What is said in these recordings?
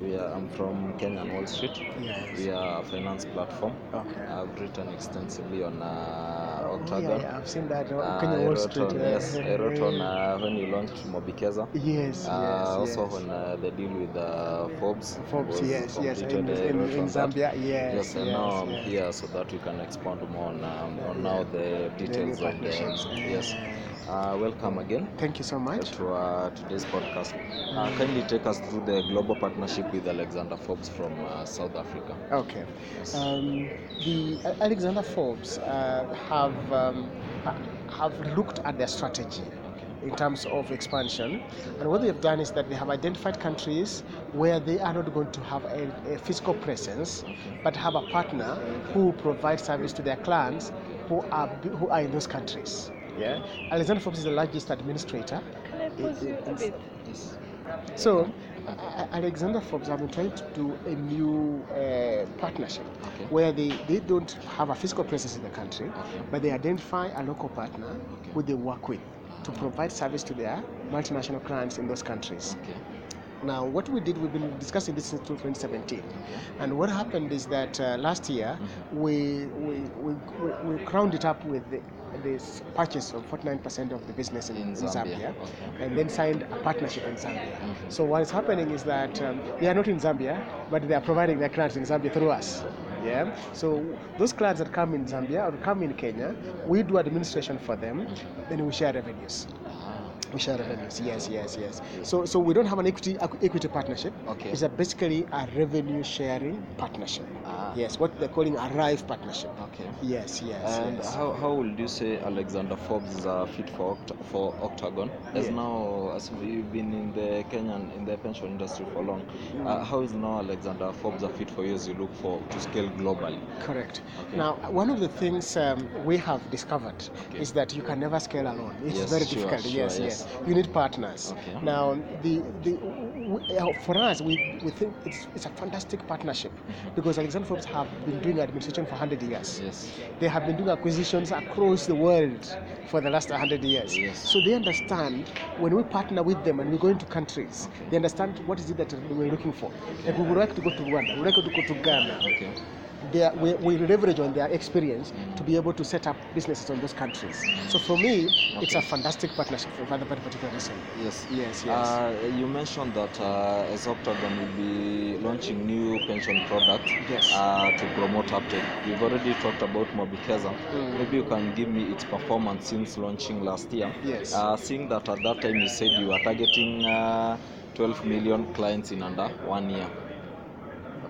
We are, I'm from Kenyan Wall Street. Yes. We are a finance platform. Okay. I've written extensively on uh, Octagon. yeah, yeah, I've seen that. Uh, Uh, Kenya I Wall Street. on, uh, yes, I wrote on uh, when you launched Mobikeza. yes, Uh, yes, also yes. on uh, the deal with uh, Forbes. Forbes, yes, yes, in. I in, in that. Zambia, yes, Yes, and yes, now I'm yes. here so that we can expound more on, um, on Yeah. now the details of the yes. Uh, welcome again Thank you so much. to uh, today's podcast. Uh, kindly take us through the global partnership with Alexander Forbes from uh, South Africa. Okay. Yes. Um, the Alexander Forbes uh, have um, have looked at their strategy in terms of expansion, and what they have done is that they have identified countries where they are not going to have a, a physical presence, but have a partner who provides service to their clients who are who are in those countries. Yeah, Alexander Forbes is the largest administrator. Can I pause you a bit? So, A- A- Alexander Forbes have been trying to do a new uh, partnership Okay. where they, they don't have a physical presence in the country, Okay. but they identify a local partner who they work with to provide service to their multinational clients in those countries. Okay. Now, what we did, we've been discussing this since 2017. And what happened is that uh, last year, we, we, we, we, we crowned it up with the, this purchase of 49% of the business in, In in Zambia, Zambia, okay. and then signed a partnership in Zambia. Mhm. So, what is happening is that um, they are not in Zambia, but they are providing their clients in Zambia through us. Yeah. So those clients that come in Zambia or come in Kenya, we do administration for them, then we share revenues. Ah, We share revenues. Yes, yes, yes. So, so we don't have an equity equity partnership. Okay. It's a basically a revenue sharing partnership. Ah. Yes, what they're calling a RIVE partnership. okay. Yes, yes. And yes. how, how would you say Alexander Forbes is uh, fit for Oct- for Octagon? As Yeah. now, as we've been in the Kenyan in the pension industry for long, uh, how is now Alexander Forbes a fit for you as you look for to scale globally? Correct. Okay. Now, one of the things um, we have discovered Okay. is that you can never scale alone. It's Yes, very sure, difficult. sure, yes, yes. yes. You need partners. Okay. Now, the the w- uh, for us, we, we think it's it's a fantastic partnership Mm-hmm. because Alexander Forbes have been doing administration for 100 years. Yes. They have been doing acquisitions across the world for the last 100 years. Yes. So they understand when we partner with them and we go into countries, Okay. they understand what is it that we're looking for. Like we would like to go to Rwanda, we would like to go to Ghana. Okay. Are, we, we leverage on their experience to be able to set up businesses on those countries. So for me, it's a fantastic partnership for that particular reason. Yes. Yes, yes. Uh, you mentioned that uh, as Octagon will be launching new pension products Yes. uh, to promote uptake. We've already talked about Mobikeza. Mm. Maybe you can give me its performance since launching last year. Yes. Uh, seeing that at that time you said you were targeting uh, 12 million clients in under one year.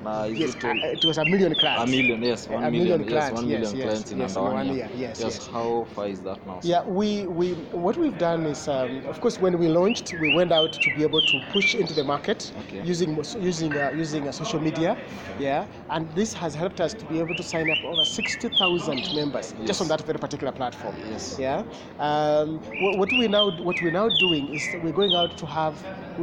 Is yes, it uh, 12 it was a million a clients. million, yes, A one million million, yes, clients, one yes, million yes, clients in yes, under one one year. year, yes, yes. How far is that now? Yeah, we, we what we've done is, um, of course, when we launched, we went out to be able to push into the market Okay. using using uh, using uh, social media, yeah, and this has helped us to be able to sign up over sixty thousand members Yes. just on that very particular platform. Yes. Yeah. Um, what, what we now what we're now doing is we're going out to have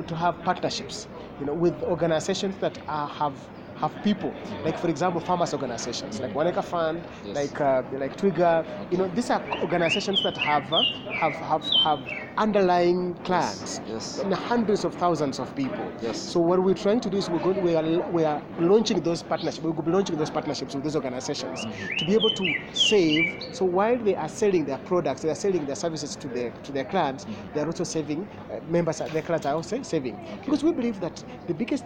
to have partnerships, you know, with organizations that are, have have people. Like for example farmers organizations like One Acre Fund Yes. like uh, like Trigger you know these are organizations that have uh, have have have underlying clients Yes. and hundreds of thousands of people. Yes. so what we're trying to do is we're going we are we are launching those partnerships. We'll be launching those partnerships with those organizations to be able to save. So while they are selling their products they are selling their services to their to their clients they are also saving uh, members their clients are also saving. Because we believe that the biggest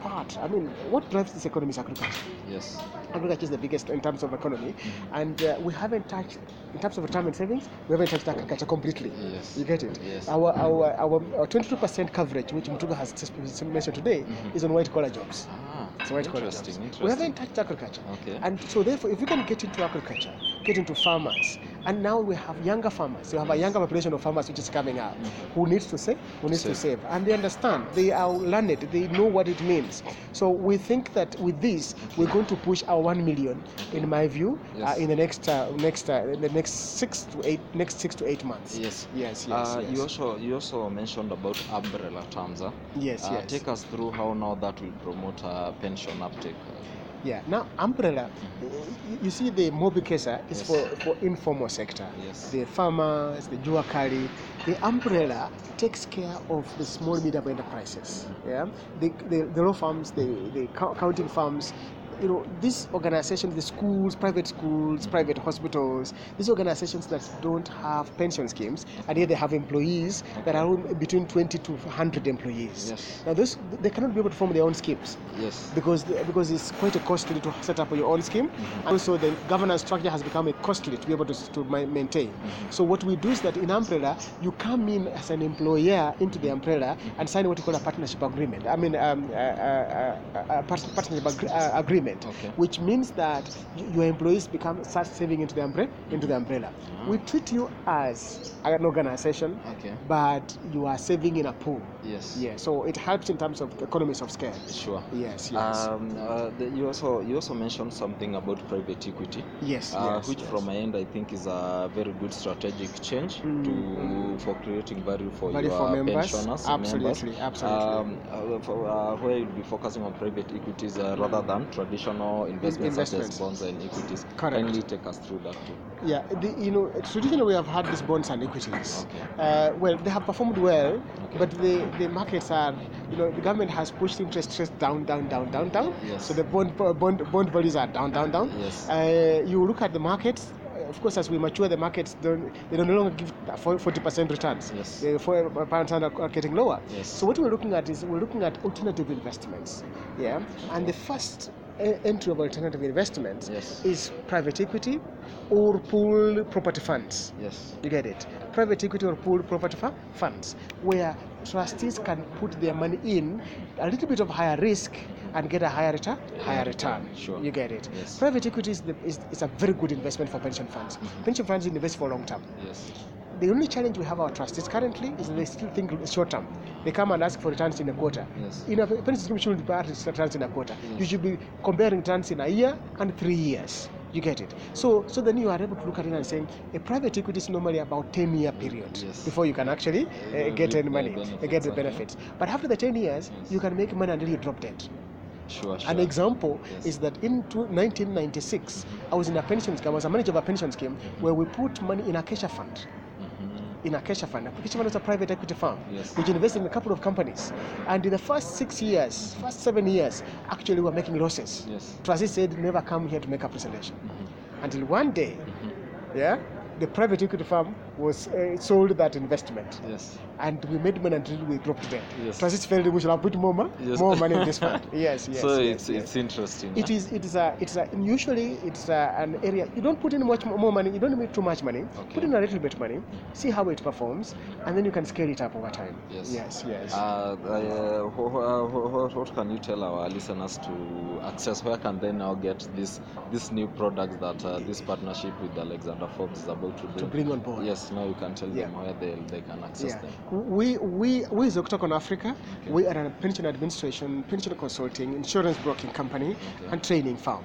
part i mean what drives this economy is agriculture Yes. agriculture is the biggest in terms of economy and uh, we haven't touched in terms of retirement savings we haven't touched agriculture completely Yes. you get it Yes. our our our, our 22% coverage which Mutuku has mentioned today is on white collar jobs Ah, it's white collar jobs interesting. we haven't touched agriculture Okay. and so therefore if we can get into agriculture get into farmers and now we have younger farmers we have a younger population of farmers which is coming up who needs to save who needs to Save. save and they understand they are learned they know what it means so we think that with this we're going to push our 1 million in my view Yes. uh, in the next uh, next uh, in the next 6 to 8 next 6 to 8 months Yes. yes yes, Uh, yes. You also you also mentioned about umbrella terms. Yes Uh, yes Take us through how now that will promote uh, pension uptake. Yeah. Now, umbrella, you- see, the Mobikesa is Yes. for, for informal sector. Yes. The farmers, the juakali. The umbrella takes care of the small medium enterprises. Mm-hmm. Yeah, the, the, the law firms, the, the co- accounting firms. You know, these organizations, the schools, private schools, private hospitals, these organizations that don't have pension schemes, and yet they have employees that are between 20 to 100 employees. Yes. Now, those they cannot be able to form their own schemes Yes. because because it's quite a costly to set up your own scheme. And also, the governance structure has become a costly to be able to, to ma- maintain. So what we do is that in umbrella, you come in as an employer into the umbrella and sign what you call a partnership agreement. I mean, um, a, a, a, a partnership uh, Okay. which means that your employees become start saving into the umbrella. Into the umbrella, we treat you as an organization, Okay. but you are saving in a pool. Yes. Yeah, so it helps in terms of economies of scale. Sure. Yes, yes. Um, uh, the, you also you also mentioned something about private equity, Yes, uh, yes, which yes. from my end I think is a very good strategic change Mm, to mm. for creating value for Value your for members. pensioners. Absolutely, members. absolutely. Um, uh, for, uh, where you'll be focusing on private equities uh, rather than traditional investments, such as bonds and equities. Correct. Kindly take us through that too. Yeah, the, you know, traditionally we have had these bonds and equities. Okay. Uh, well, they have performed well, Okay. but the, the markets are, you know, the government has pushed interest rates down, down, down, down, down. Yes. So the bond bond bond values are down, down, down. Yes. Uh, you look at the markets. Of course, as we mature, the markets don't they don't no longer give forty percent returns. Yes. The four pounds are getting lower. Yes. So what we're looking at is we're looking at alternative investments. Yeah, and the first entry of alternative investments Yes. is private equity or pooled property funds. Yes. You get it? Private equity or pooled property fu- funds, where trustees can put their money in a little bit of higher risk and get a higher return. Higher return. Sure. You get it? Yes. Private equity is, the, is, is a very good investment for pension funds. Mm-hmm. Pension funds invest for long term. Yes. The only challenge we have our trustees currently is they still think short term. They come and ask for returns in a quarter. Yes. In a pension scheme, you shouldn't be returns in a quarter. You should be comparing returns in a year and three years. You get it. So, so then you are able to look at it and saying a private equity is normally about 10 year period Yes. before you can actually uh, get any money, uh, get the benefits. But after the 10 years, Yes. you can make money until you drop dead. Sure. Sure. An example Yes. is that in two- 1996, I was in a pension scheme, I was a manager of a pension scheme where we put money in a Acacia fund. In Acacia fund. Acacia fund is a private equity firm Yes. which invested in a couple of companies. And in the first six years, first seven years, actually we were making losses. Yes. Trustees said, never come here to make a presentation. Mhm. Until one day, Mhm. yeah, the private equity firm was uh, sold that investment. Yes. And we made money until we dropped dead. Yes. Trustees felt we should have put more, mo- Yes. more money in this fund. Yes, yes. so yes, it's yes. it's interesting. It huh? is. It is a. It's a. Usually, it's a, an area. You don't put in much more money. You don't need too much money. Okay. Put in a little bit money. See how it performs, and then you can scale it up over time. Yes. Yes. Yes. Uh, uh, wh- wh- wh- what can you tell our listeners to access? Where can they now get this this new products that uh, this partnership with Alexander Forbes is about to bring? to bring on board. Yes, now you can tell Yeah. them where they, they can access Yeah. them. We we we as Octagon Africa, Okay. we are a pension administration, pension consulting, insurance broking company, Okay. and training firm.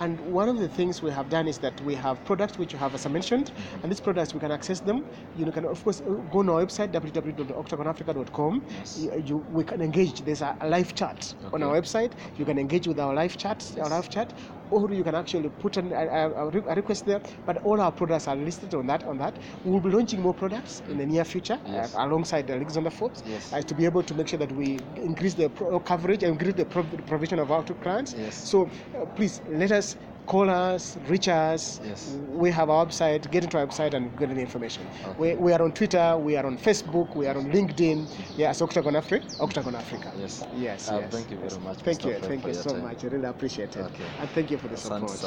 And one of the things we have done is that we have products which you have, as I mentioned, Mm-hmm. and these products we can access them. You can of course go on our website www.octagonafrica.com. Yes. You, you, we can engage. There's a, live chat on our website. You can engage with our live chat, Yes. our live chat, or you can actually put an, a, a, a request there. But all our products are listed on that. On that, we will be launching more products in the near future Yes. uh, alongside Alexander Forbes Yes. uh, to be able to make sure that we increase the pro- coverage and increase the prov- provision of our to clients. Yes. So uh, please let us call us, reach us. Yes. We have our website. Get into our website and get the information. Okay. We, we are on Twitter. We are on Facebook. We are on LinkedIn. Yes, Octagon Africa. Octagon Africa. Yes. Yes. Uh, yes. Thank you very much. Thank Mr. you. Fred, Thank you so time. much. I really appreciate it. Okay. And thank you for the support.